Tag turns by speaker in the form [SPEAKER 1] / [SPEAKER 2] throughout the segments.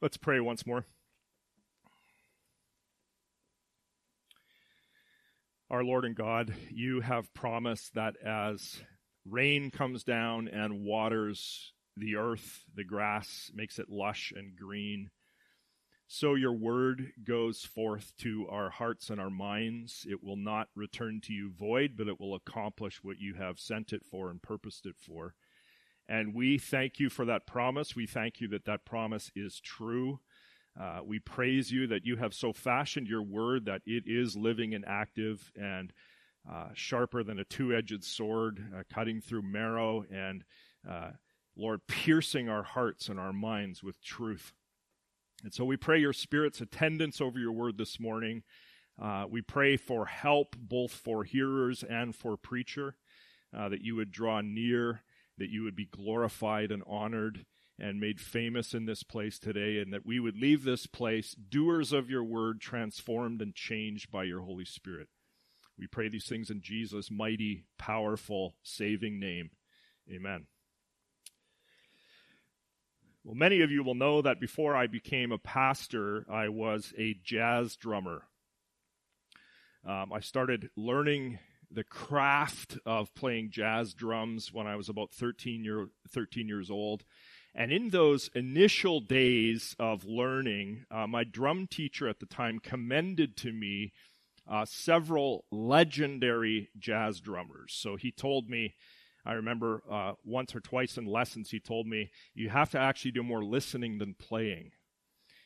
[SPEAKER 1] Let's pray once more. Our Lord and God, you have promised that as rain comes down and waters the earth, the grass, makes it lush and green, so your word goes forth to our hearts and our minds. It will not return to you void, but it will accomplish what you have sent it for and purposed it for. And we thank you for that promise. We thank you that that promise is true. Uh, we praise you that you have so fashioned your word that it is living and active and uh, sharper than a two edged sword, uh, cutting through marrow and, uh, Lord, piercing our hearts and our minds with truth. And so we pray your Spirit's attendance over your word this morning. Uh, we pray for help both for hearers and for preacher, uh, that you would draw near that you would be glorified and honored and made famous in this place today, and that we would leave this place doers of your word, transformed and changed by your Holy Spirit. We pray these things in Jesus' mighty, powerful, saving name. Amen. Well, many of you will know that before I became a pastor, I was a jazz drummer. Um, I started learning the craft of playing jazz drums when I was about 13, year, 13 years old. And in those initial days of learning, uh, my drum teacher at the time commended to me uh, several legendary jazz drummers. So he told me, I remember uh, once or twice in lessons, he told me, you have to actually do more listening than playing.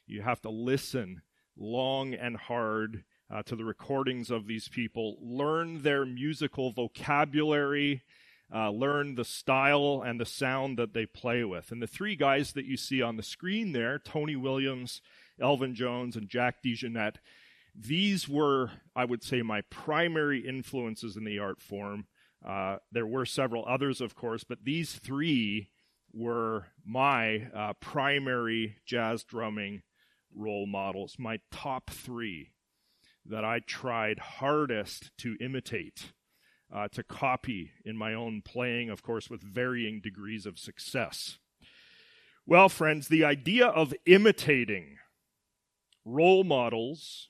[SPEAKER 1] You have to listen long and hard uh, to the recordings of these people, learn their musical vocabulary, uh, learn the style and the sound that they play with. And the three guys that you see on the screen there Tony Williams, Elvin Jones, and Jack DeJohnette these were, I would say, my primary influences in the art form. Uh, there were several others, of course, but these three were my uh, primary jazz drumming role models, my top three that I tried hardest to imitate, uh, to copy in my own playing, of course, with varying degrees of success. Well, friends, the idea of imitating role models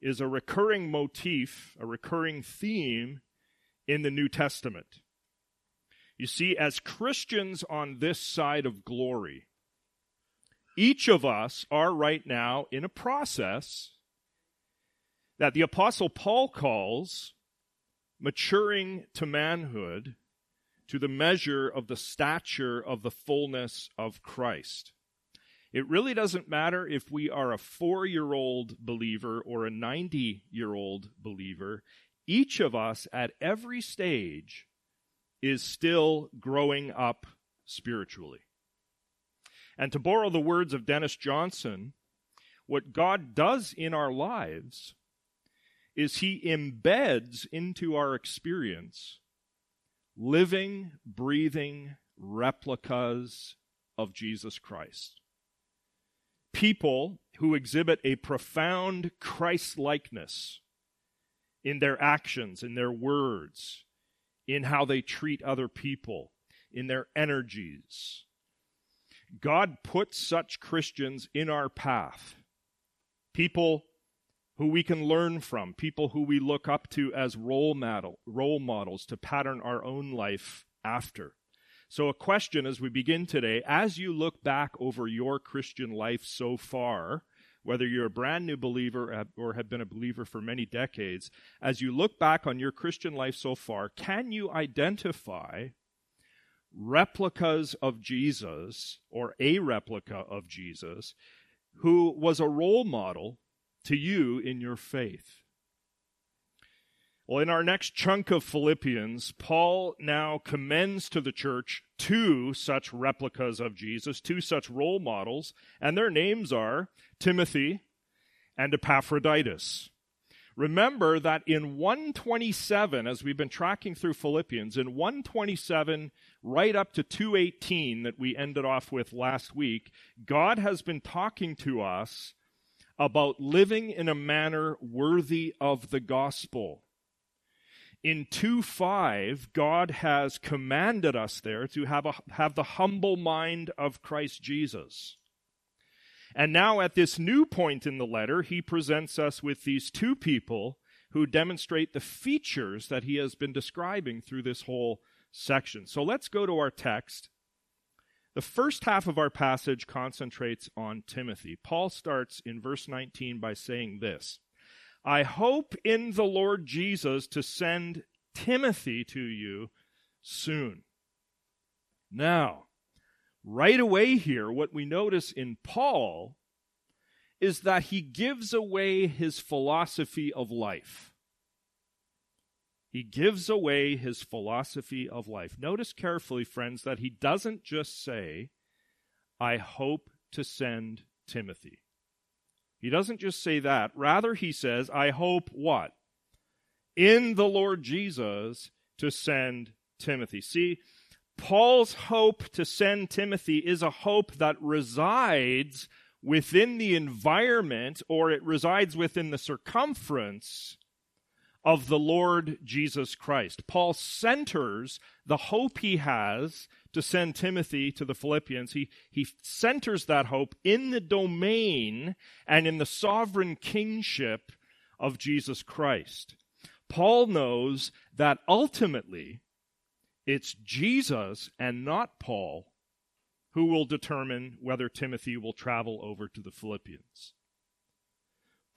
[SPEAKER 1] is a recurring motif, a recurring theme in the New Testament. You see, as Christians on this side of glory, each of us are right now in a process that the Apostle Paul calls maturing to manhood to the measure of the stature of the fullness of Christ. It really doesn't matter if we are a four year old believer or a 90 year old believer. Each of us at every stage is still growing up spiritually. And to borrow the words of Dennis Johnson, what God does in our lives is he embeds into our experience living, breathing replicas of Jesus Christ. People who exhibit a profound Christ likeness in their actions, in their words, in how they treat other people, in their energies. God puts such Christians in our path. People who we can learn from, people who we look up to as role model, role models to pattern our own life after. So a question as we begin today, as you look back over your Christian life so far, whether you're a brand new believer uh, or have been a believer for many decades, as you look back on your Christian life so far, can you identify replicas of Jesus or a replica of Jesus who was a role model to you in your faith. Well, in our next chunk of Philippians, Paul now commends to the church two such replicas of Jesus, two such role models, and their names are Timothy and Epaphroditus. Remember that in 127, as we've been tracking through Philippians, in 127 right up to 218 that we ended off with last week, God has been talking to us about living in a manner worthy of the gospel. In 2 5, God has commanded us there to have, a, have the humble mind of Christ Jesus. And now, at this new point in the letter, he presents us with these two people who demonstrate the features that he has been describing through this whole section. So let's go to our text. The first half of our passage concentrates on Timothy. Paul starts in verse 19 by saying this I hope in the Lord Jesus to send Timothy to you soon. Now, right away here, what we notice in Paul is that he gives away his philosophy of life. He gives away his philosophy of life. Notice carefully, friends, that he doesn't just say, I hope to send Timothy. He doesn't just say that. Rather, he says, I hope what? In the Lord Jesus to send Timothy. See, Paul's hope to send Timothy is a hope that resides within the environment or it resides within the circumference of the Lord Jesus Christ. Paul centers the hope he has to send Timothy to the Philippians. He, he centers that hope in the domain and in the sovereign kingship of Jesus Christ. Paul knows that ultimately it's Jesus and not Paul who will determine whether Timothy will travel over to the Philippians.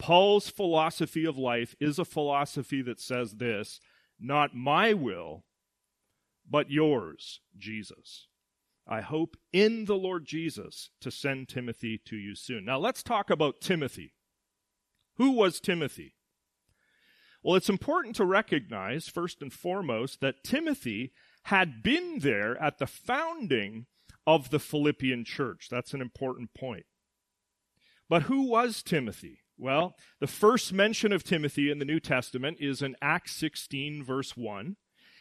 [SPEAKER 1] Paul's philosophy of life is a philosophy that says this not my will, but yours, Jesus. I hope in the Lord Jesus to send Timothy to you soon. Now let's talk about Timothy. Who was Timothy? Well, it's important to recognize, first and foremost, that Timothy had been there at the founding of the Philippian church. That's an important point. But who was Timothy? Well, the first mention of Timothy in the New Testament is in Acts 16, verse 1.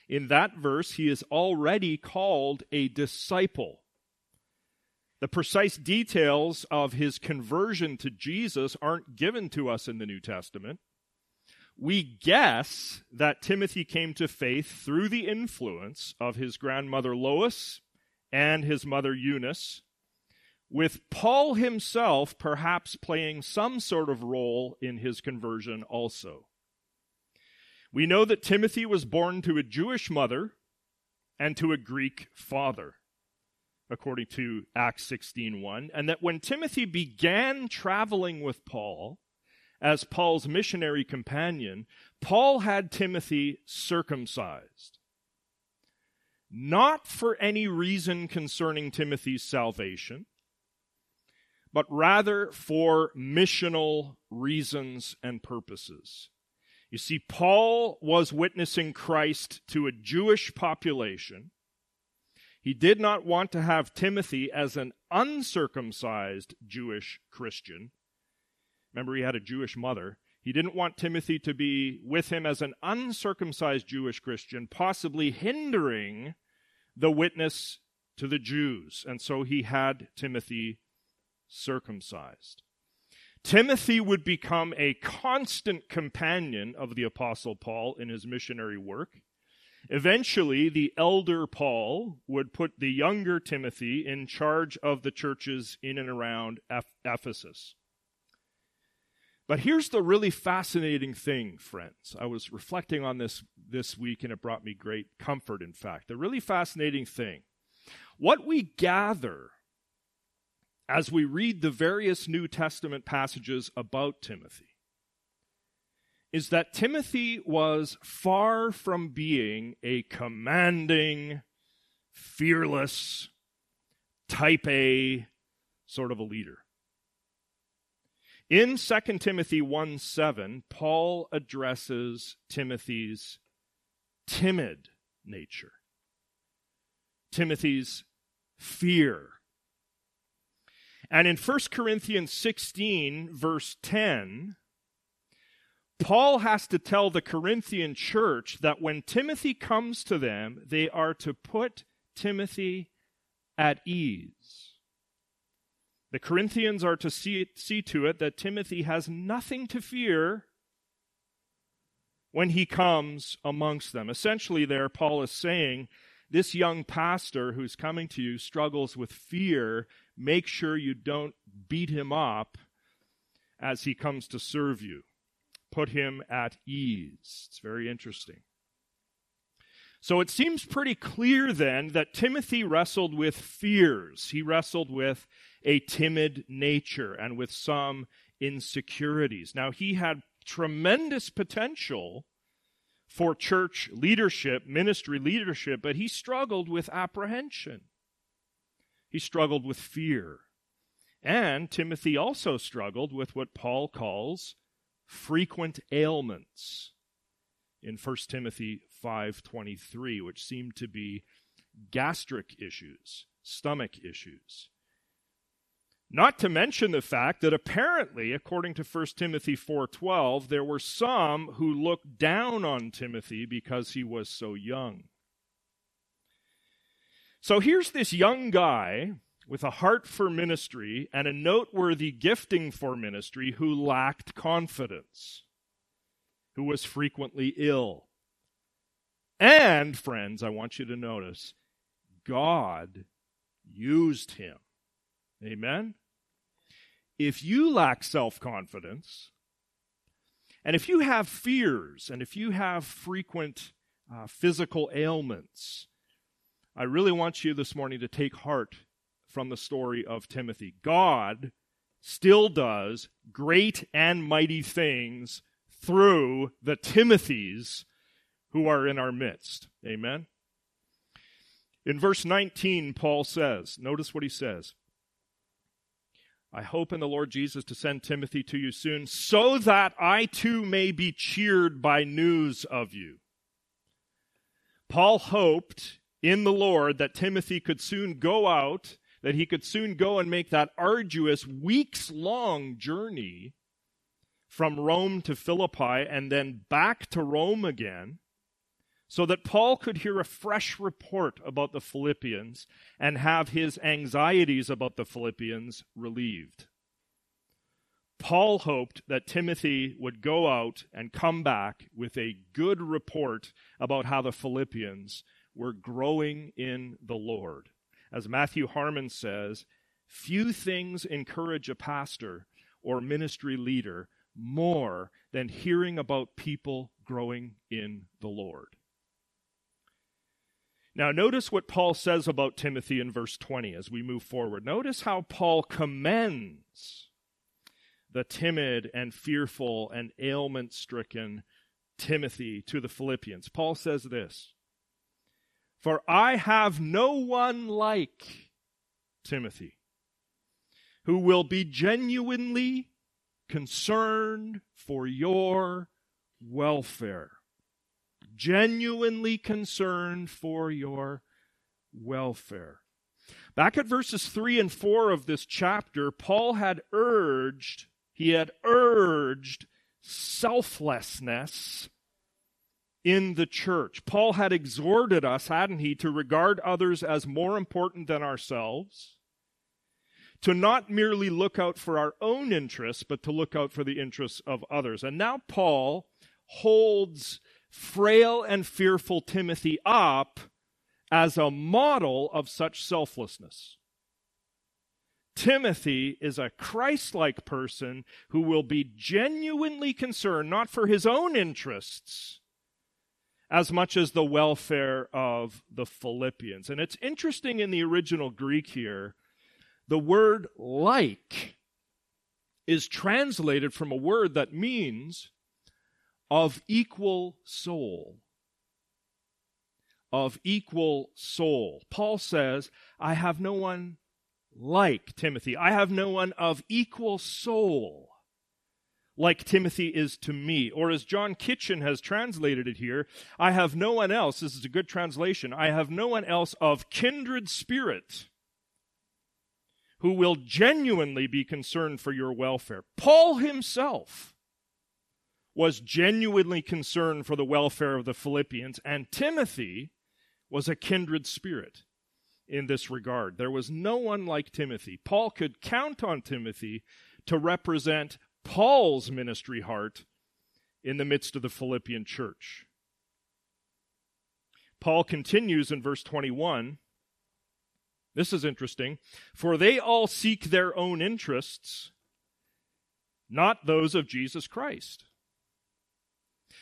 [SPEAKER 1] In that verse, he is already called a disciple. The precise details of his conversion to Jesus aren't given to us in the New Testament we guess that Timothy came to faith through the influence of his grandmother Lois and his mother Eunice, with Paul himself perhaps playing some sort of role in his conversion also. We know that Timothy was born to a Jewish mother and to a Greek father, according to Acts 16:1, and that when Timothy began traveling with Paul, as Paul's missionary companion, Paul had Timothy circumcised. Not for any reason concerning Timothy's salvation, but rather for missional reasons and purposes. You see, Paul was witnessing Christ to a Jewish population. He did not want to have Timothy as an uncircumcised Jewish Christian Remember, he had a Jewish mother. He didn't want Timothy to be with him as an uncircumcised Jewish Christian, possibly hindering the witness to the Jews. And so he had Timothy circumcised. Timothy would become a constant companion of the Apostle Paul in his missionary work. Eventually, the elder Paul would put the younger Timothy in charge of the churches in and around Ephesus. But here's the really fascinating thing, friends. I was reflecting on this this week and it brought me great comfort, in fact. The really fascinating thing. What we gather as we read the various New Testament passages about Timothy is that Timothy was far from being a commanding, fearless, type A sort of a leader. In 2 Timothy 1 7, Paul addresses Timothy's timid nature, Timothy's fear. And in 1 Corinthians 16, verse 10, Paul has to tell the Corinthian church that when Timothy comes to them, they are to put Timothy at ease. The Corinthians are to see, see to it that Timothy has nothing to fear when he comes amongst them. Essentially, there, Paul is saying this young pastor who's coming to you struggles with fear, make sure you don't beat him up as he comes to serve you. Put him at ease. It's very interesting. So it seems pretty clear then that Timothy wrestled with fears. He wrestled with a timid nature and with some insecurities. Now, he had tremendous potential for church leadership, ministry leadership, but he struggled with apprehension. He struggled with fear. And Timothy also struggled with what Paul calls frequent ailments in 1 Timothy 5:23 which seem to be gastric issues, stomach issues. Not to mention the fact that apparently according to 1 Timothy 4:12 there were some who looked down on Timothy because he was so young. So here's this young guy with a heart for ministry and a noteworthy gifting for ministry who lacked confidence, who was frequently ill. And, friends, I want you to notice, God used him. Amen? If you lack self confidence, and if you have fears, and if you have frequent uh, physical ailments, I really want you this morning to take heart from the story of Timothy. God still does great and mighty things through the Timothys who are in our midst. Amen. In verse 19, Paul says, notice what he says. I hope in the Lord Jesus to send Timothy to you soon, so that I too may be cheered by news of you. Paul hoped in the Lord that Timothy could soon go out, that he could soon go and make that arduous, weeks long journey from Rome to Philippi and then back to Rome again so that Paul could hear a fresh report about the Philippians and have his anxieties about the Philippians relieved. Paul hoped that Timothy would go out and come back with a good report about how the Philippians were growing in the Lord. As Matthew Harmon says, few things encourage a pastor or ministry leader more than hearing about people growing in the Lord. Now, notice what Paul says about Timothy in verse 20 as we move forward. Notice how Paul commends the timid and fearful and ailment stricken Timothy to the Philippians. Paul says this For I have no one like Timothy who will be genuinely concerned for your welfare genuinely concerned for your welfare. Back at verses 3 and 4 of this chapter, Paul had urged, he had urged selflessness in the church. Paul had exhorted us, hadn't he, to regard others as more important than ourselves, to not merely look out for our own interests, but to look out for the interests of others. And now Paul holds frail and fearful Timothy up as a model of such selflessness. Timothy is a Christ like person who will be genuinely concerned not for his own interests as much as the welfare of the Philippians. And it's interesting in the original Greek here, the word like is translated from a word that means of equal soul. Of equal soul. Paul says, I have no one like Timothy. I have no one of equal soul like Timothy is to me. Or as John Kitchen has translated it here, I have no one else, this is a good translation, I have no one else of kindred spirit who will genuinely be concerned for your welfare. Paul himself was genuinely concerned for the welfare of the Philippians, and Timothy was a kindred spirit in this regard. There was no one like Timothy. Paul could count on Timothy to represent Paul's ministry heart in the midst of the Philippian church. Paul continues in verse 21. This is interesting. For they all seek their own interests, not those of Jesus Christ.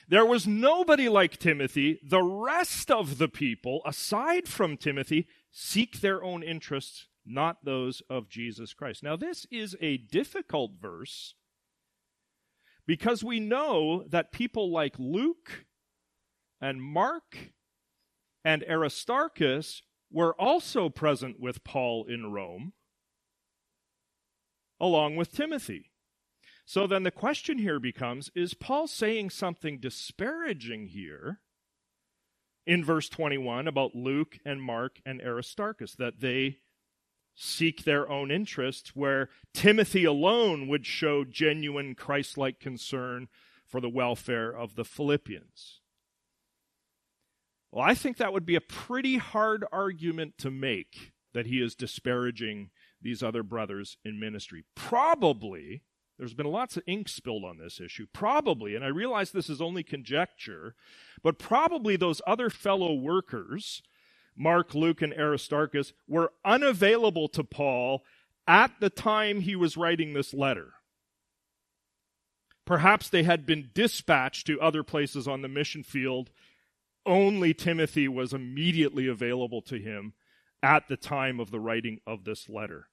[SPEAKER 1] There was nobody like Timothy. The rest of the people, aside from Timothy, seek their own interests, not those of Jesus Christ. Now, this is a difficult verse because we know that people like Luke and Mark and Aristarchus were also present with Paul in Rome, along with Timothy. So then the question here becomes is Paul saying something disparaging here in verse 21 about Luke and Mark and Aristarchus, that they seek their own interests, where Timothy alone would show genuine Christ like concern for the welfare of the Philippians? Well, I think that would be a pretty hard argument to make that he is disparaging these other brothers in ministry. Probably, there's been lots of ink spilled on this issue. Probably, and I realize this is only conjecture, but probably those other fellow workers, Mark, Luke, and Aristarchus, were unavailable to Paul at the time he was writing this letter. Perhaps they had been dispatched to other places on the mission field only Timothy was immediately available to him at the time of the writing of this letter.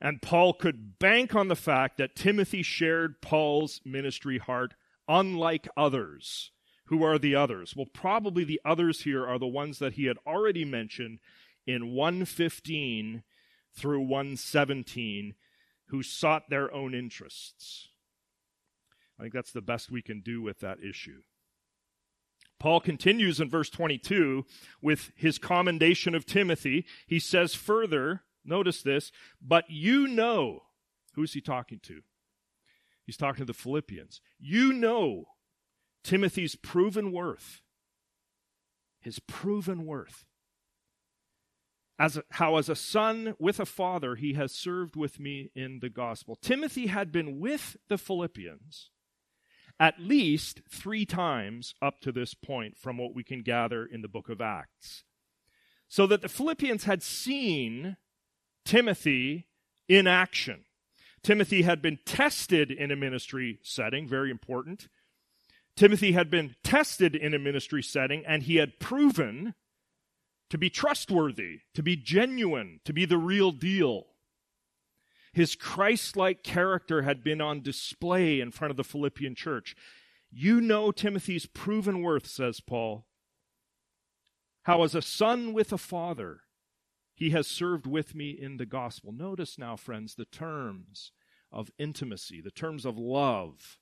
[SPEAKER 1] And Paul could bank on the fact that Timothy shared Paul's ministry heart, unlike others. Who are the others? Well, probably the others here are the ones that he had already mentioned in 115 through 117, who sought their own interests. I think that's the best we can do with that issue. Paul continues in verse 22 with his commendation of Timothy. He says further, notice this, but you know, who's he talking to? He's talking to the Philippians. You know Timothy's proven worth. His proven worth. As a, how, as a son with a father, he has served with me in the gospel. Timothy had been with the Philippians at least three times up to this point from what we can gather in the book of Acts. So that the Philippians had seen Timothy in action. Timothy had been tested in a ministry setting, very important. Timothy had been tested in a ministry setting, and he had proven to be trustworthy, to be genuine, to be the real deal. His Christ like character had been on display in front of the Philippian church. You know Timothy's proven worth, says Paul. How, as a son with a father, he has served with me in the gospel. Notice now, friends, the terms of intimacy, the terms of love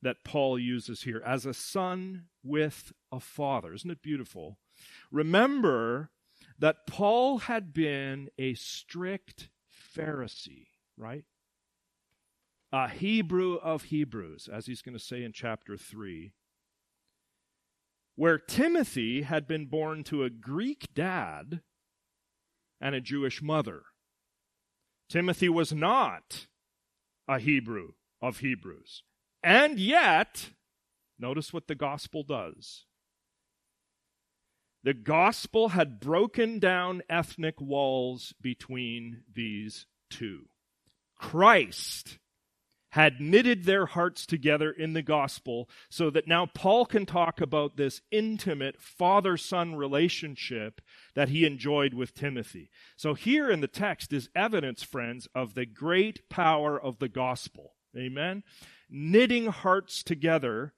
[SPEAKER 1] that Paul uses here. As a son with a father. Isn't it beautiful? Remember that Paul had been a strict Pharisee right? A Hebrew of Hebrews, as he's going to say in chapter 3, where Timothy had been born to a Greek dad and a Jewish mother. Timothy was not a Hebrew of Hebrews. And yet, notice what the gospel does. The gospel had broken down ethnic walls between these two. Christ had knitted their hearts together in the gospel so that now Paul can talk about this intimate father son relationship that he enjoyed with Timothy. So, here in the text is evidence, friends, of the great power of the gospel. Amen? Knitting hearts together,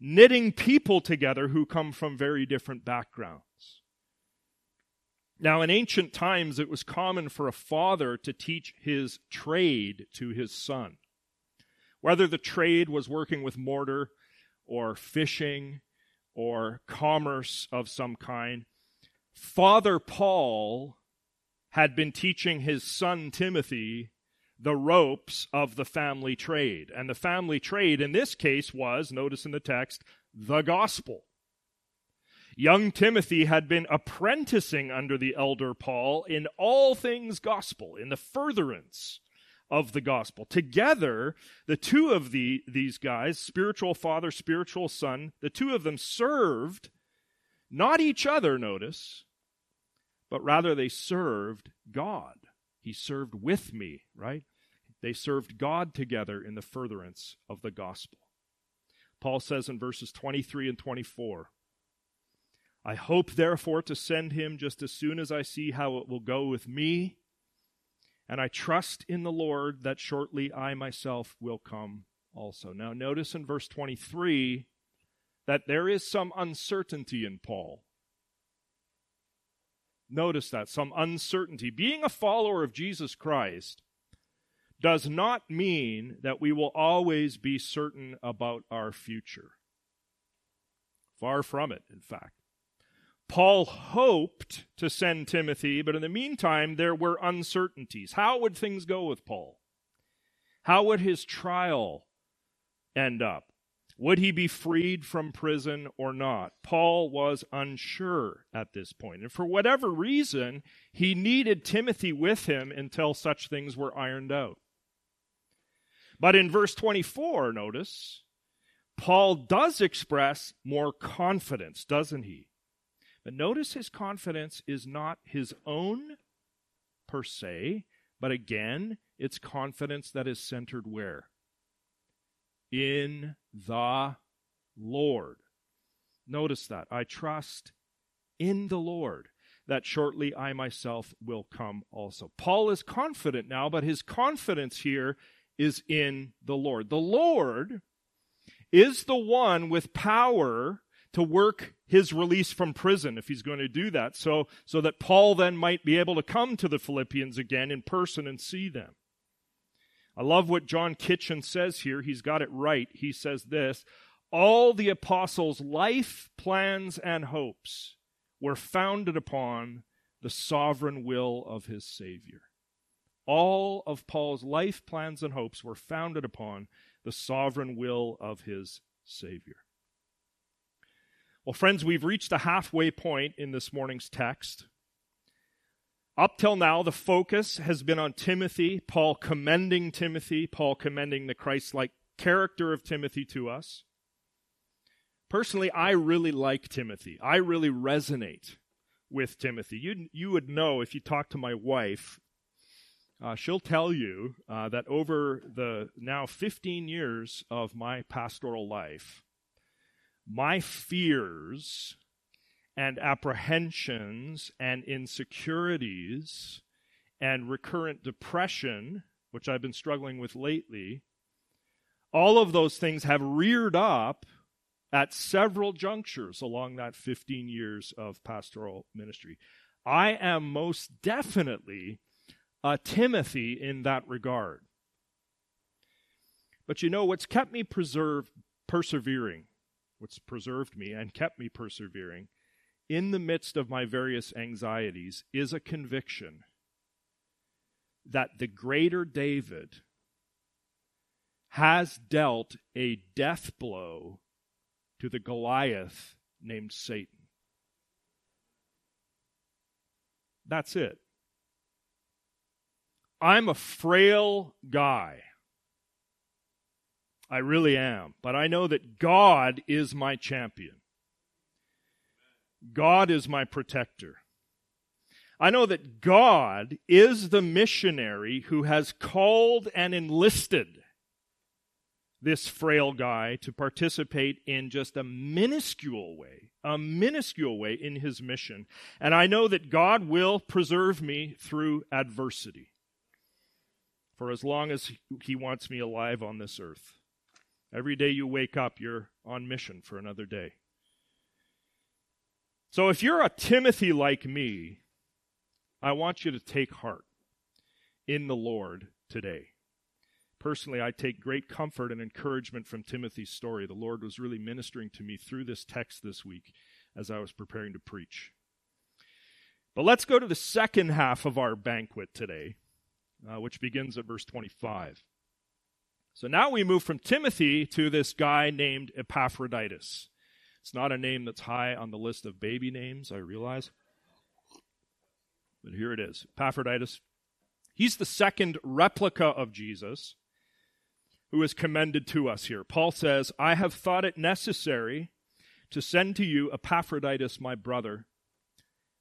[SPEAKER 1] knitting people together who come from very different backgrounds. Now, in ancient times, it was common for a father to teach his trade to his son. Whether the trade was working with mortar or fishing or commerce of some kind, Father Paul had been teaching his son Timothy the ropes of the family trade. And the family trade in this case was, notice in the text, the gospel. Young Timothy had been apprenticing under the elder Paul in all things gospel, in the furtherance of the gospel. Together, the two of the, these guys, spiritual father, spiritual son, the two of them served not each other, notice, but rather they served God. He served with me, right? They served God together in the furtherance of the gospel. Paul says in verses 23 and 24, I hope, therefore, to send him just as soon as I see how it will go with me. And I trust in the Lord that shortly I myself will come also. Now, notice in verse 23 that there is some uncertainty in Paul. Notice that, some uncertainty. Being a follower of Jesus Christ does not mean that we will always be certain about our future. Far from it, in fact. Paul hoped to send Timothy, but in the meantime, there were uncertainties. How would things go with Paul? How would his trial end up? Would he be freed from prison or not? Paul was unsure at this point. And for whatever reason, he needed Timothy with him until such things were ironed out. But in verse 24, notice, Paul does express more confidence, doesn't he? But notice his confidence is not his own per se, but again, it's confidence that is centered where? in the Lord. Notice that. I trust in the Lord that shortly I myself will come also. Paul is confident now, but his confidence here is in the Lord. The Lord is the one with power to work his release from prison if he's going to do that so so that Paul then might be able to come to the Philippians again in person and see them. I love what John Kitchen says here. He's got it right. He says this All the apostles' life, plans, and hopes were founded upon the sovereign will of his Savior. All of Paul's life, plans, and hopes were founded upon the sovereign will of his Savior. Well, friends, we've reached a halfway point in this morning's text. Up till now, the focus has been on Timothy, Paul commending Timothy, Paul commending the Christ like character of Timothy to us. Personally, I really like Timothy. I really resonate with Timothy. You, you would know if you talk to my wife, uh, she'll tell you uh, that over the now 15 years of my pastoral life, my fears and apprehensions and insecurities and recurrent depression, which I've been struggling with lately, all of those things have reared up at several junctures along that 15 years of pastoral ministry. I am most definitely a Timothy in that regard. But you know, what's kept me preserved, persevering, what's preserved me and kept me persevering in the midst of my various anxieties is a conviction that the greater David has dealt a death blow to the Goliath named Satan. That's it. I'm a frail guy. I really am. But I know that God is my champion. God is my protector. I know that God is the missionary who has called and enlisted this frail guy to participate in just a minuscule way, a minuscule way in his mission. And I know that God will preserve me through adversity for as long as he wants me alive on this earth. Every day you wake up, you're on mission for another day. So if you're a Timothy like me, I want you to take heart in the Lord today. Personally, I take great comfort and encouragement from Timothy's story. The Lord was really ministering to me through this text this week as I was preparing to preach. But let's go to the second half of our banquet today, uh, which begins at verse 25. So now we move from Timothy to this guy named Epaphroditus. It's not a name that's high on the list of baby names, I realize. But here it is Epaphroditus. He's the second replica of Jesus who is commended to us here. Paul says, I have thought it necessary to send to you Epaphroditus, my brother,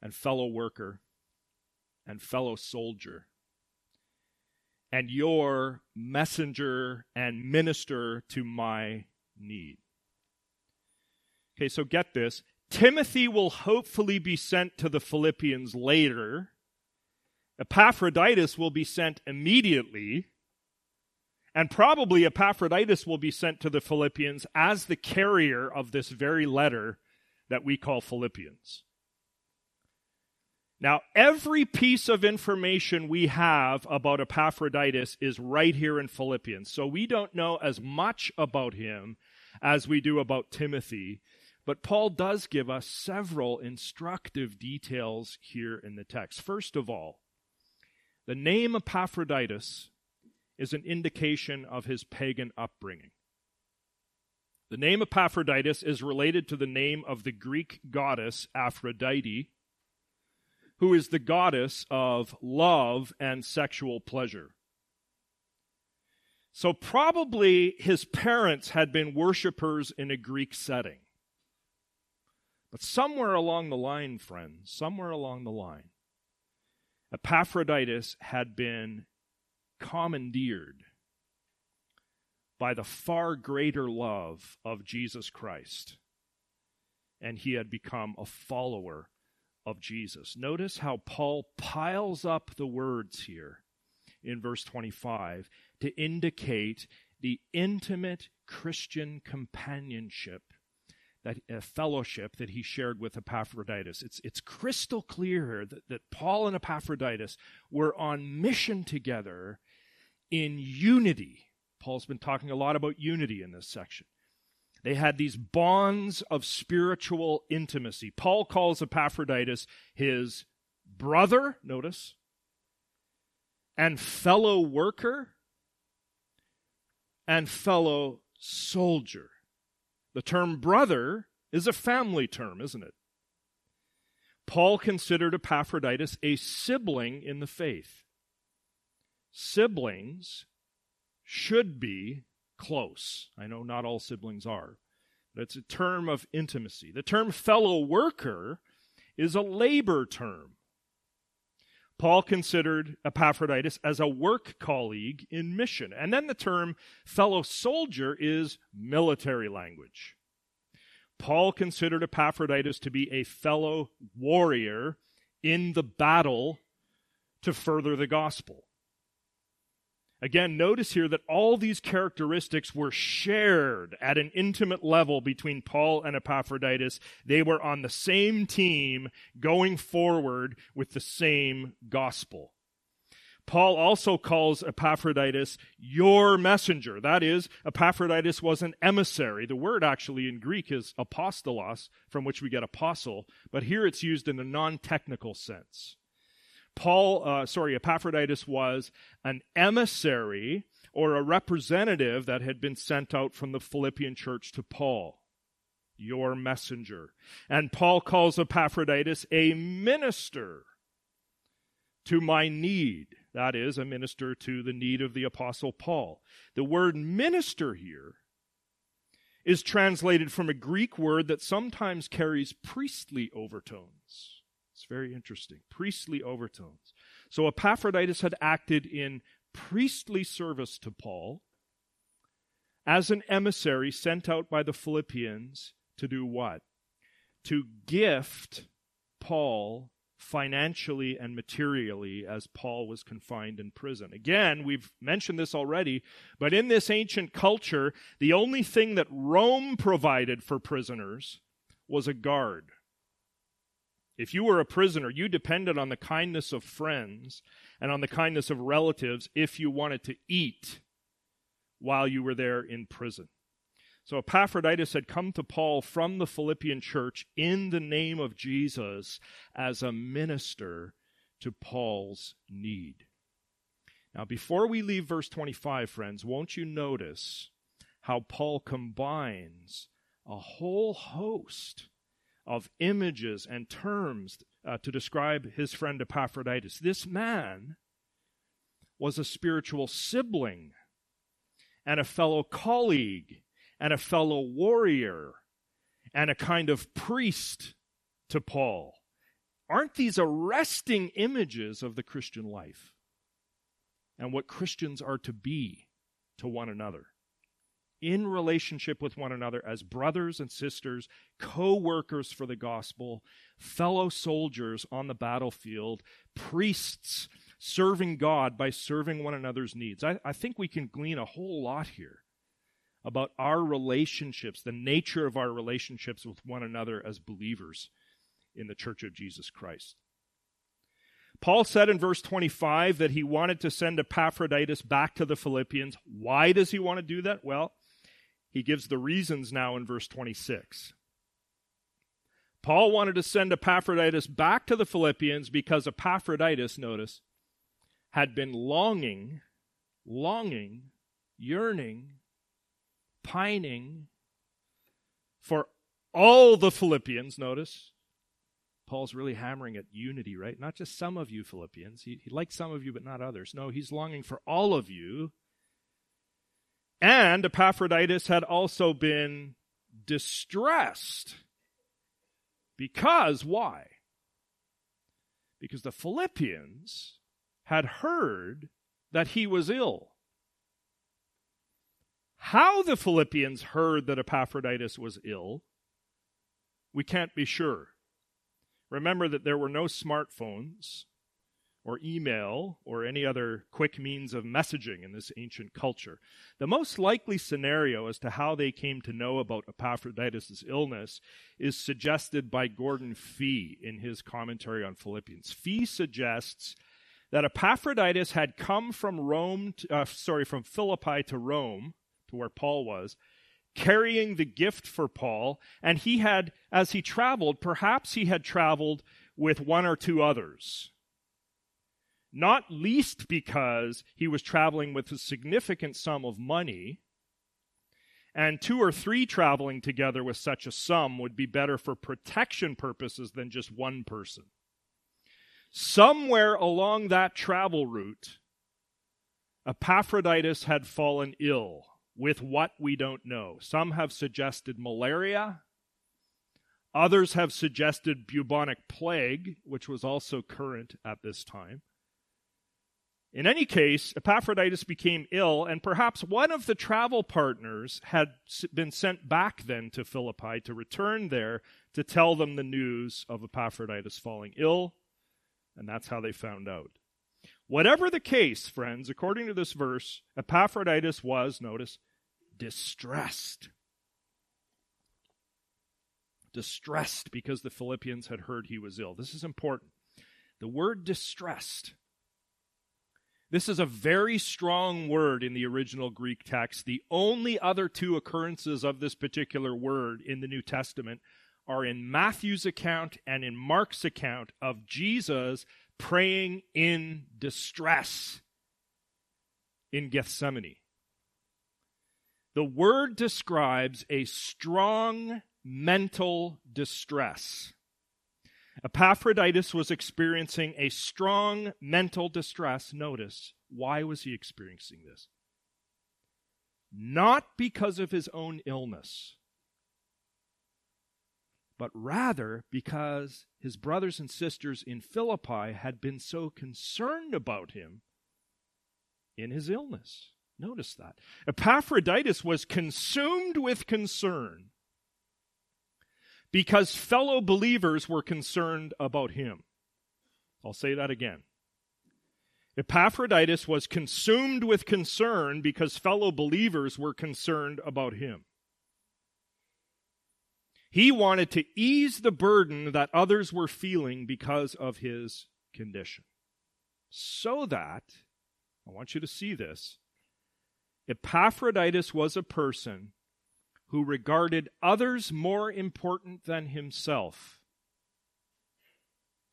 [SPEAKER 1] and fellow worker, and fellow soldier, and your messenger and minister to my need. Okay, so get this. Timothy will hopefully be sent to the Philippians later. Epaphroditus will be sent immediately. And probably Epaphroditus will be sent to the Philippians as the carrier of this very letter that we call Philippians. Now, every piece of information we have about Epaphroditus is right here in Philippians. So we don't know as much about him as we do about Timothy. But Paul does give us several instructive details here in the text. First of all, the name Epaphroditus is an indication of his pagan upbringing. The name Epaphroditus is related to the name of the Greek goddess Aphrodite who is the goddess of love and sexual pleasure. So, probably his parents had been worshippers in a Greek setting. But somewhere along the line, friends, somewhere along the line, Epaphroditus had been commandeered by the far greater love of Jesus Christ, and he had become a follower of Jesus. Notice how Paul piles up the words here in verse 25 to indicate the intimate Christian companionship that a fellowship that he shared with Epaphroditus. It's, it's crystal clear that, that Paul and Epaphroditus were on mission together in unity. Paul's been talking a lot about unity in this section. They had these bonds of spiritual intimacy. Paul calls Epaphroditus his brother, notice, and fellow worker and fellow soldier. The term brother is a family term, isn't it? Paul considered Epaphroditus a sibling in the faith. Siblings should be close. I know not all siblings are, but it's a term of intimacy. The term fellow worker is a labor term. Paul considered Epaphroditus as a work colleague in mission. And then the term fellow soldier is military language. Paul considered Epaphroditus to be a fellow warrior in the battle to further the gospel. Again, notice here that all these characteristics were shared at an intimate level between Paul and Epaphroditus. They were on the same team going forward with the same gospel. Paul also calls Epaphroditus your messenger. That is, Epaphroditus was an emissary. The word actually in Greek is apostolos, from which we get apostle, but here it's used in a non technical sense. Paul, uh, sorry, Epaphroditus was an emissary or a representative that had been sent out from the Philippian church to Paul, your messenger. And Paul calls Epaphroditus a minister to my need. That is, a minister to the need of the Apostle Paul. The word minister here is translated from a Greek word that sometimes carries priestly overtones. It's very interesting. Priestly overtones. So Epaphroditus had acted in priestly service to Paul as an emissary sent out by the Philippians to do what? To gift Paul financially and materially as Paul was confined in prison. Again, we've mentioned this already, but in this ancient culture, the only thing that Rome provided for prisoners was a guard. If you were a prisoner, you depended on the kindness of friends and on the kindness of relatives if you wanted to eat while you were there in prison. So Epaphroditus had come to Paul from the Philippian church in the name of Jesus as a minister to Paul's need. Now, before we leave verse 25, friends, won't you notice how Paul combines a whole host of images and terms uh, to describe his friend Epaphroditus. This man was a spiritual sibling and a fellow colleague and a fellow warrior and a kind of priest to Paul. Aren't these arresting images of the Christian life and what Christians are to be to one another? In relationship with one another as brothers and sisters, co workers for the gospel, fellow soldiers on the battlefield, priests serving God by serving one another's needs. I, I think we can glean a whole lot here about our relationships, the nature of our relationships with one another as believers in the Church of Jesus Christ. Paul said in verse 25 that he wanted to send Epaphroditus back to the Philippians. Why does he want to do that? Well, he gives the reasons now in verse 26. Paul wanted to send Epaphroditus back to the Philippians because Epaphroditus, notice, had been longing, longing, yearning, pining for all the Philippians, notice. Paul's really hammering at unity, right? Not just some of you Philippians. He, he likes some of you, but not others. No, he's longing for all of you. And Epaphroditus had also been distressed. Because, why? Because the Philippians had heard that he was ill. How the Philippians heard that Epaphroditus was ill, we can't be sure. Remember that there were no smartphones or email or any other quick means of messaging in this ancient culture. The most likely scenario as to how they came to know about Epaphroditus' illness is suggested by Gordon Fee in his commentary on Philippians. Fee suggests that Epaphroditus had come from Rome, to, uh, sorry, from Philippi to Rome to where Paul was, carrying the gift for Paul. And he had, as he traveled, perhaps he had traveled with one or two others. Not least because he was traveling with a significant sum of money. And two or three traveling together with such a sum would be better for protection purposes than just one person. Somewhere along that travel route, Epaphroditus had fallen ill with what we don't know. Some have suggested malaria. Others have suggested bubonic plague, which was also current at this time. In any case, Epaphroditus became ill, and perhaps one of the travel partners had been sent back then to Philippi to return there to tell them the news of Epaphroditus falling ill, and that's how they found out. Whatever the case, friends, according to this verse, Epaphroditus was, notice, distressed. Distressed because the Philippians had heard he was ill. This is important. The word distressed. This is a very strong word in the original Greek text. The only other two occurrences of this particular word in the New Testament are in Matthew's account and in Mark's account of Jesus praying in distress in Gethsemane. The word describes a strong mental distress. Epaphroditus was experiencing a strong mental distress. Notice, why was he experiencing this? Not because of his own illness, but rather because his brothers and sisters in Philippi had been so concerned about him in his illness. Notice that. Epaphroditus was consumed with concern because fellow believers were concerned about him. I'll say that again. Epaphroditus was consumed with concern because fellow believers were concerned about him. He wanted to ease the burden that others were feeling because of his condition. So that, I want you to see this, Epaphroditus was a person who regarded others more important than himself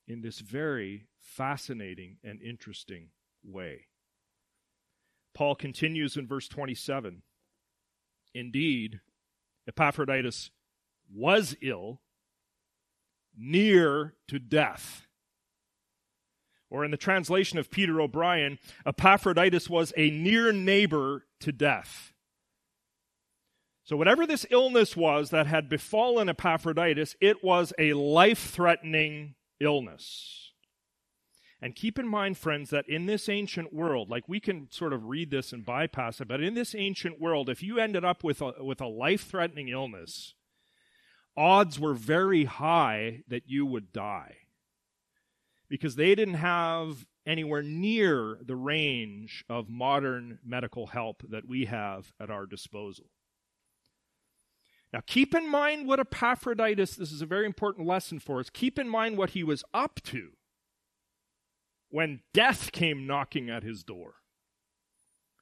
[SPEAKER 1] in this very fascinating and interesting way. Paul continues in verse 27 Indeed, Epaphroditus was ill, near to death. Or in the translation of Peter O'Brien, Epaphroditus was a near neighbor to death. So, whatever this illness was that had befallen Epaphroditus, it was a life threatening illness. And keep in mind, friends, that in this ancient world, like we can sort of read this and bypass it, but in this ancient world, if you ended up with a, with a life threatening illness, odds were very high that you would die. Because they didn't have anywhere near the range of modern medical help that we have at our disposal. Now, keep in mind what Epaphroditus, this is a very important lesson for us. Keep in mind what he was up to when death came knocking at his door.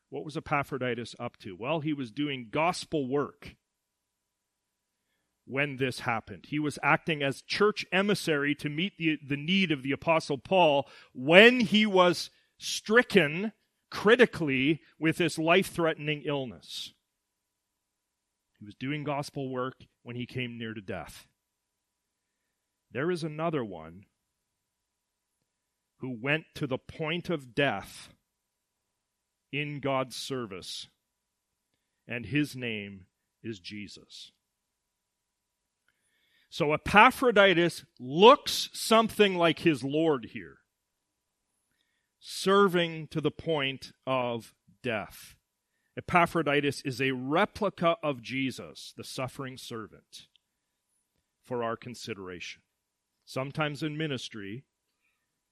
[SPEAKER 1] What was Epaphroditus up to? Well, he was doing gospel work when this happened. He was acting as church emissary to meet the, the need of the Apostle Paul when he was stricken critically with this life threatening illness. He was doing gospel work when he came near to death. There is another one who went to the point of death in God's service, and his name is Jesus. So Epaphroditus looks something like his Lord here, serving to the point of death. Epaphroditus is a replica of Jesus, the suffering servant, for our consideration. Sometimes in ministry,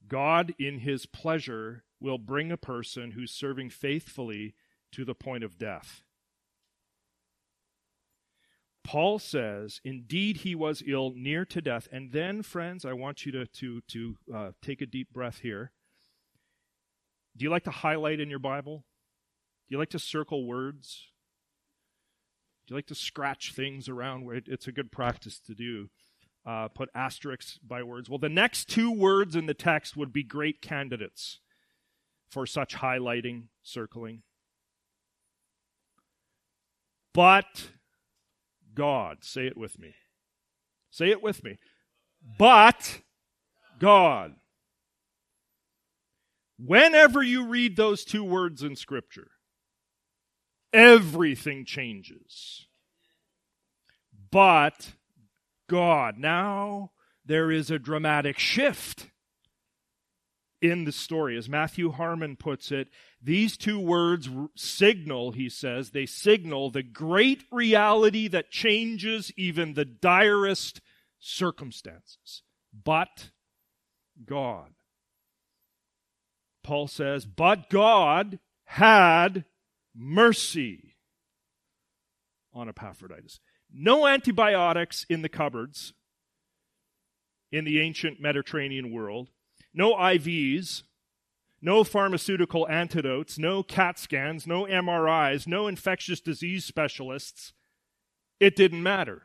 [SPEAKER 1] God, in his pleasure, will bring a person who's serving faithfully to the point of death. Paul says, indeed, he was ill, near to death. And then, friends, I want you to, to, to uh, take a deep breath here. Do you like to highlight in your Bible? Do you like to circle words? Do you like to scratch things around? where It's a good practice to do. Uh, put asterisks by words. Well, the next two words in the text would be great candidates for such highlighting, circling. But God. Say it with me. Say it with me. But God. Whenever you read those two words in Scripture, everything changes. But God. Now there is a dramatic shift in the story. As Matthew Harmon puts it, these two words signal, he says, they signal the great reality that changes even the direst circumstances. But God. Paul says, but God had mercy on Epaphroditus. No antibiotics in the cupboards in the ancient Mediterranean world no IVs, no pharmaceutical antidotes, no CAT scans, no MRIs, no infectious disease specialists. It didn't matter.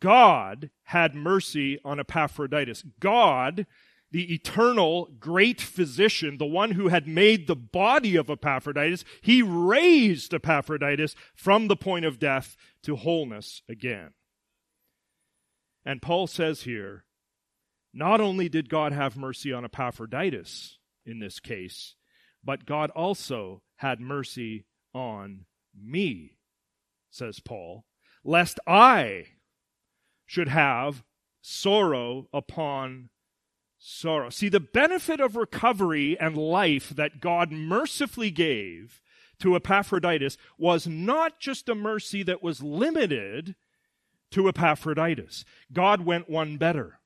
[SPEAKER 1] God had mercy on Epaphroditus. God, the eternal great physician, the one who had made the body of Epaphroditus, he raised Epaphroditus from the point of death to wholeness again. And Paul says here, not only did God have mercy on Epaphroditus in this case, but God also had mercy on me, says Paul, lest I should have sorrow upon sorrow. See, the benefit of recovery and life that God mercifully gave to Epaphroditus was not just a mercy that was limited to Epaphroditus. God went one better.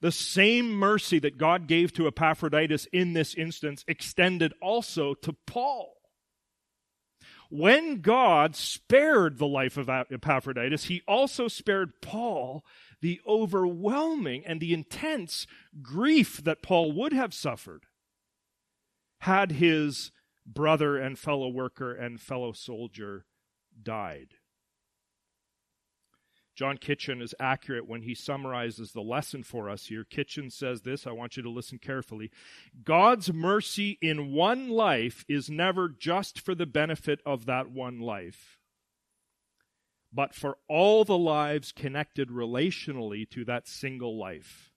[SPEAKER 1] The same mercy that God gave to Epaphroditus in this instance extended also to Paul. When God spared the life of Epaphroditus, he also spared Paul the overwhelming and the intense grief that Paul would have suffered had his brother and fellow worker and fellow soldier died. John Kitchen is accurate when he summarizes the lesson for us here. Kitchen says this, I want you to listen carefully. God's mercy in one life is never just for the benefit of that one life, but for all the lives connected relationally to that single life.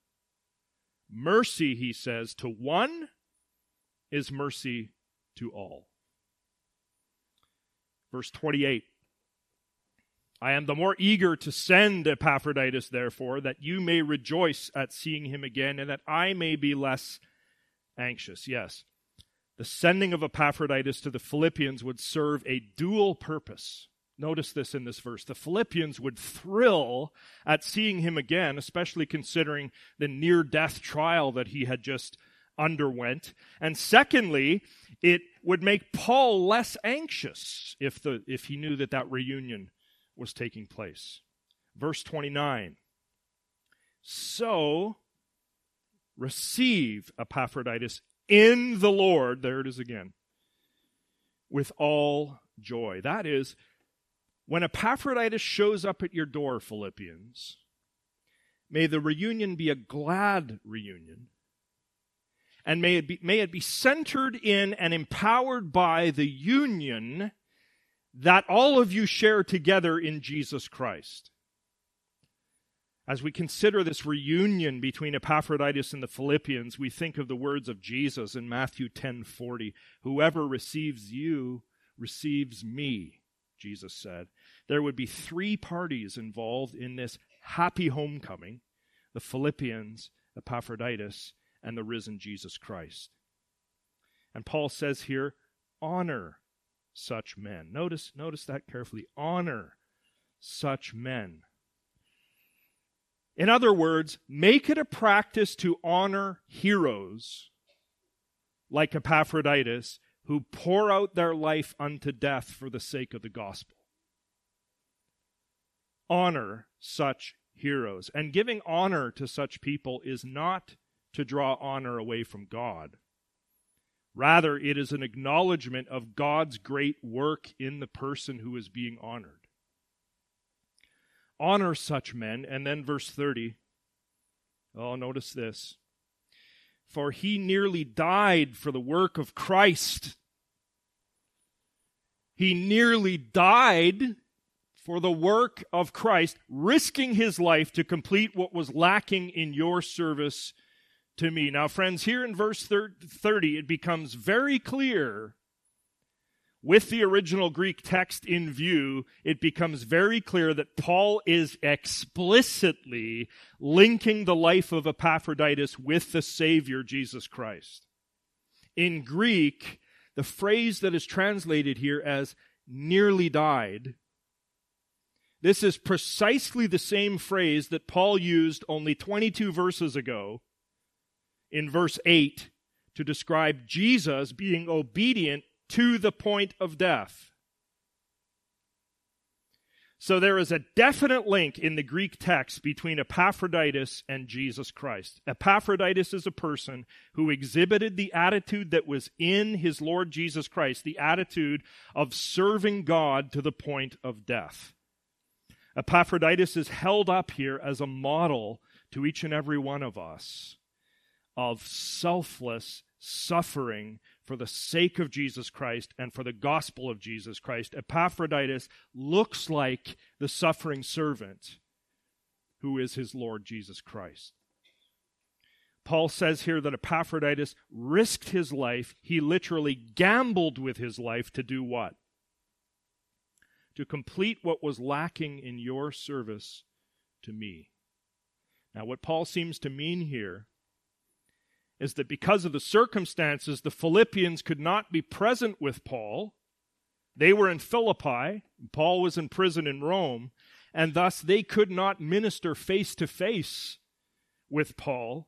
[SPEAKER 1] Mercy, he says, to one is mercy to all. Verse 28. I am the more eager to send Epaphroditus, therefore, that you may rejoice at seeing him again, and that I may be less anxious. Yes, the sending of Epaphroditus to the Philippians would serve a dual purpose. Notice this in this verse. The Philippians would thrill at seeing him again, especially considering the near death trial that he had just underwent. And secondly, it would make Paul less anxious if, the, if he knew that that reunion was taking place. Verse 29. So receive Epaphroditus in the Lord, there it is again, with all joy. That is, when Epaphroditus shows up at your door, Philippians, may the reunion be a glad reunion. And may it be, may it be centered in and empowered by the union that all of you share together in Jesus Christ. As we consider this reunion between Epaphroditus and the Philippians, we think of the words of Jesus in Matthew 10:40, "Whoever receives you receives me," Jesus said. There would be three parties involved in this happy homecoming: the Philippians, Epaphroditus, and the risen Jesus Christ. And Paul says here, honor such men. Notice, notice that carefully. Honor such men. In other words, make it a practice to honor heroes like Epaphroditus who pour out their life unto death for the sake of the gospel. Honor such heroes. And giving honor to such people is not to draw honor away from God. Rather, it is an acknowledgement of God's great work in the person who is being honored. Honor such men. And then verse 30. Oh, notice this. For he nearly died for the work of Christ. He nearly died for the work of Christ, risking his life to complete what was lacking in your service to me. Now, friends, here in verse 30, it becomes very clear with the original Greek text in view, it becomes very clear that Paul is explicitly linking the life of Epaphroditus with the Savior, Jesus Christ. In Greek, the phrase that is translated here as nearly died this is precisely the same phrase that Paul used only 22 verses ago in verse 8 to describe Jesus being obedient to the point of death. So there is a definite link in the Greek text between Epaphroditus and Jesus Christ. Epaphroditus is a person who exhibited the attitude that was in his Lord Jesus Christ, the attitude of serving God to the point of death. Epaphroditus is held up here as a model to each and every one of us of selfless suffering for the sake of Jesus Christ and for the gospel of Jesus Christ. Epaphroditus looks like the suffering servant who is his Lord Jesus Christ. Paul says here that Epaphroditus risked his life. He literally gambled with his life to do what? To complete what was lacking in your service to me. Now, what Paul seems to mean here is that because of the circumstances, the Philippians could not be present with Paul. They were in Philippi, Paul was in prison in Rome, and thus they could not minister face to face with Paul.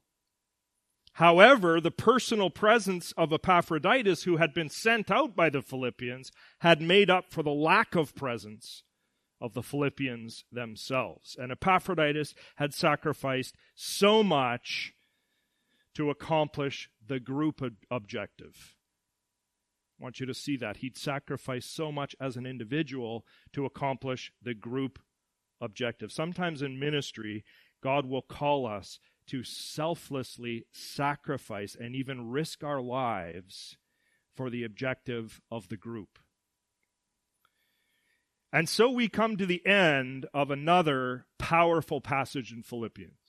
[SPEAKER 1] However, the personal presence of Epaphroditus, who had been sent out by the Philippians, had made up for the lack of presence of the Philippians themselves. And Epaphroditus had sacrificed so much to accomplish the group objective. I want you to see that. He'd sacrifice so much as an individual to accomplish the group objective. Sometimes in ministry, God will call us to selflessly sacrifice and even risk our lives for the objective of the group. And so we come to the end of another powerful passage in Philippians.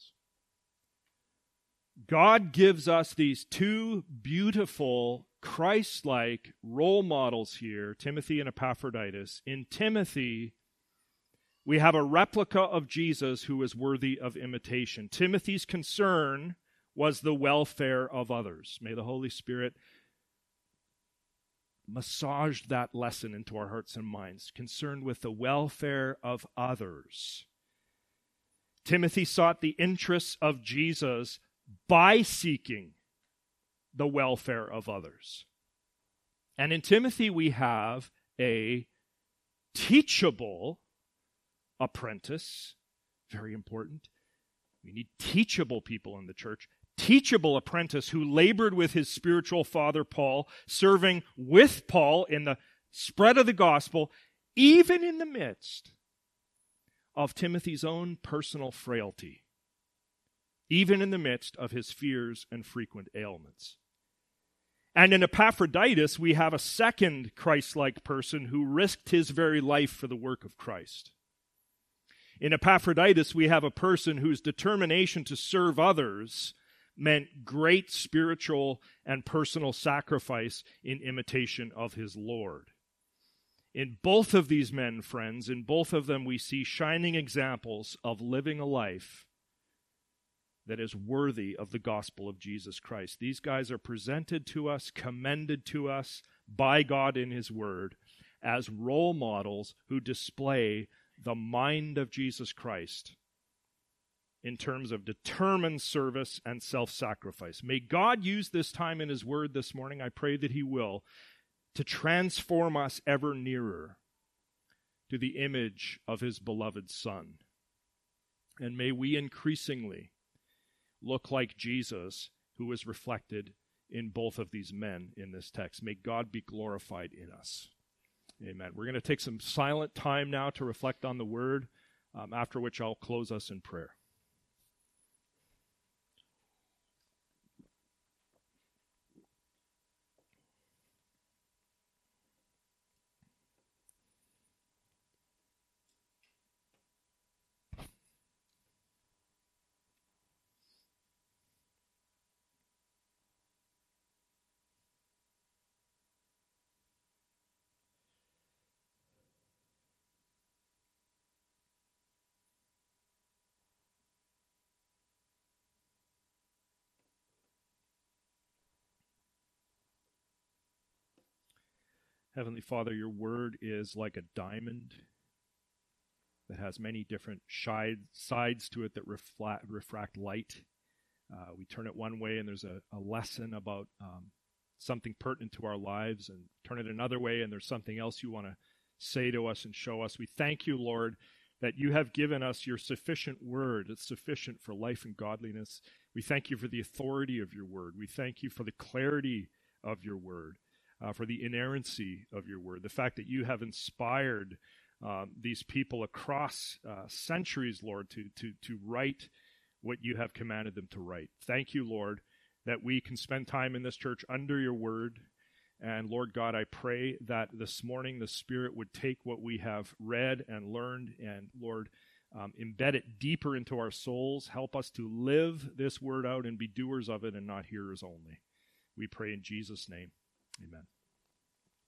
[SPEAKER 1] God gives us these two beautiful Christ like role models here, Timothy and Epaphroditus. In Timothy, we have a replica of Jesus who is worthy of imitation. Timothy's concern was the welfare of others. May the Holy Spirit massage that lesson into our hearts and minds, concerned with the welfare of others. Timothy sought the interests of Jesus by seeking the welfare of others. And in Timothy, we have a teachable apprentice, very important. We need teachable people in the church. Teachable apprentice who labored with his spiritual father Paul, serving with Paul in the spread of the gospel, even in the midst of Timothy's own personal frailty, even in the midst of his fears and frequent ailments. And in Epaphroditus, we have a second Christ like person who risked his very life for the work of Christ. In Epaphroditus, we have a person whose determination to serve others meant great spiritual and personal sacrifice in imitation of his Lord. In both of these men, friends, in both of them, we see shining examples of living a life that is worthy of the gospel of Jesus Christ. These guys are presented to us, commended to us by God in His Word as role models who display the mind of Jesus Christ in terms of determined service and self sacrifice. May God use this time in His Word this morning, I pray that He will, to transform us ever nearer to the image of His beloved Son. And may we increasingly look like Jesus, who is reflected in both of these men in this text. May God be glorified in us. Amen. We're going to take some silent time now to reflect on the word, um, after which I'll close us in prayer. Heavenly Father, your word is like a diamond that has many different sides to it that reflect, refract light. Uh, we turn it one way, and there's a, a lesson about um, something pertinent to our lives, and turn it another way, and there's something else you want to say to us and show us. We thank you, Lord, that you have given us your sufficient word. It's sufficient for life and godliness. We thank you for the authority of your word. We thank you for the clarity of your word uh, for the inerrancy of your word, the fact that you have inspired um, these people across uh, centuries, Lord, to, to, to write what you have commanded them to write. Thank you, Lord, that we can spend time in this church under your word. And Lord God, I pray that this morning the Spirit would take what we have read and learned and, Lord, um, embed it deeper into our souls. Help us to live this word out and be doers of it and not hearers only. We pray in Jesus' name. Amen.